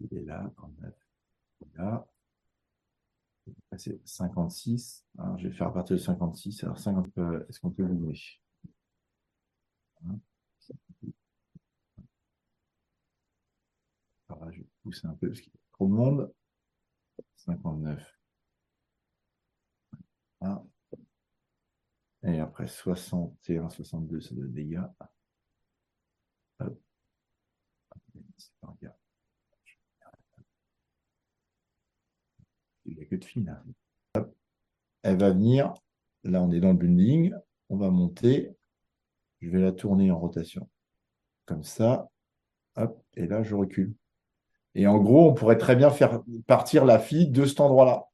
Il est là, 39. Là. C'est 56. Alors, je vais faire à partir de 56. Alors, 50, euh, est-ce qu'on peut le hein? Alors je vais pousser un peu parce qu'il y a trop de monde. 59. Ah. Et après 61, 62, ça donne dégâts. Hop. Il n'y a que de fine. Elle va venir. Là, on est dans le bunding. On va monter. Je vais la tourner en rotation. Comme ça. Hop. Et là, je recule. Et en gros, on pourrait très bien faire partir la fille de cet endroit-là.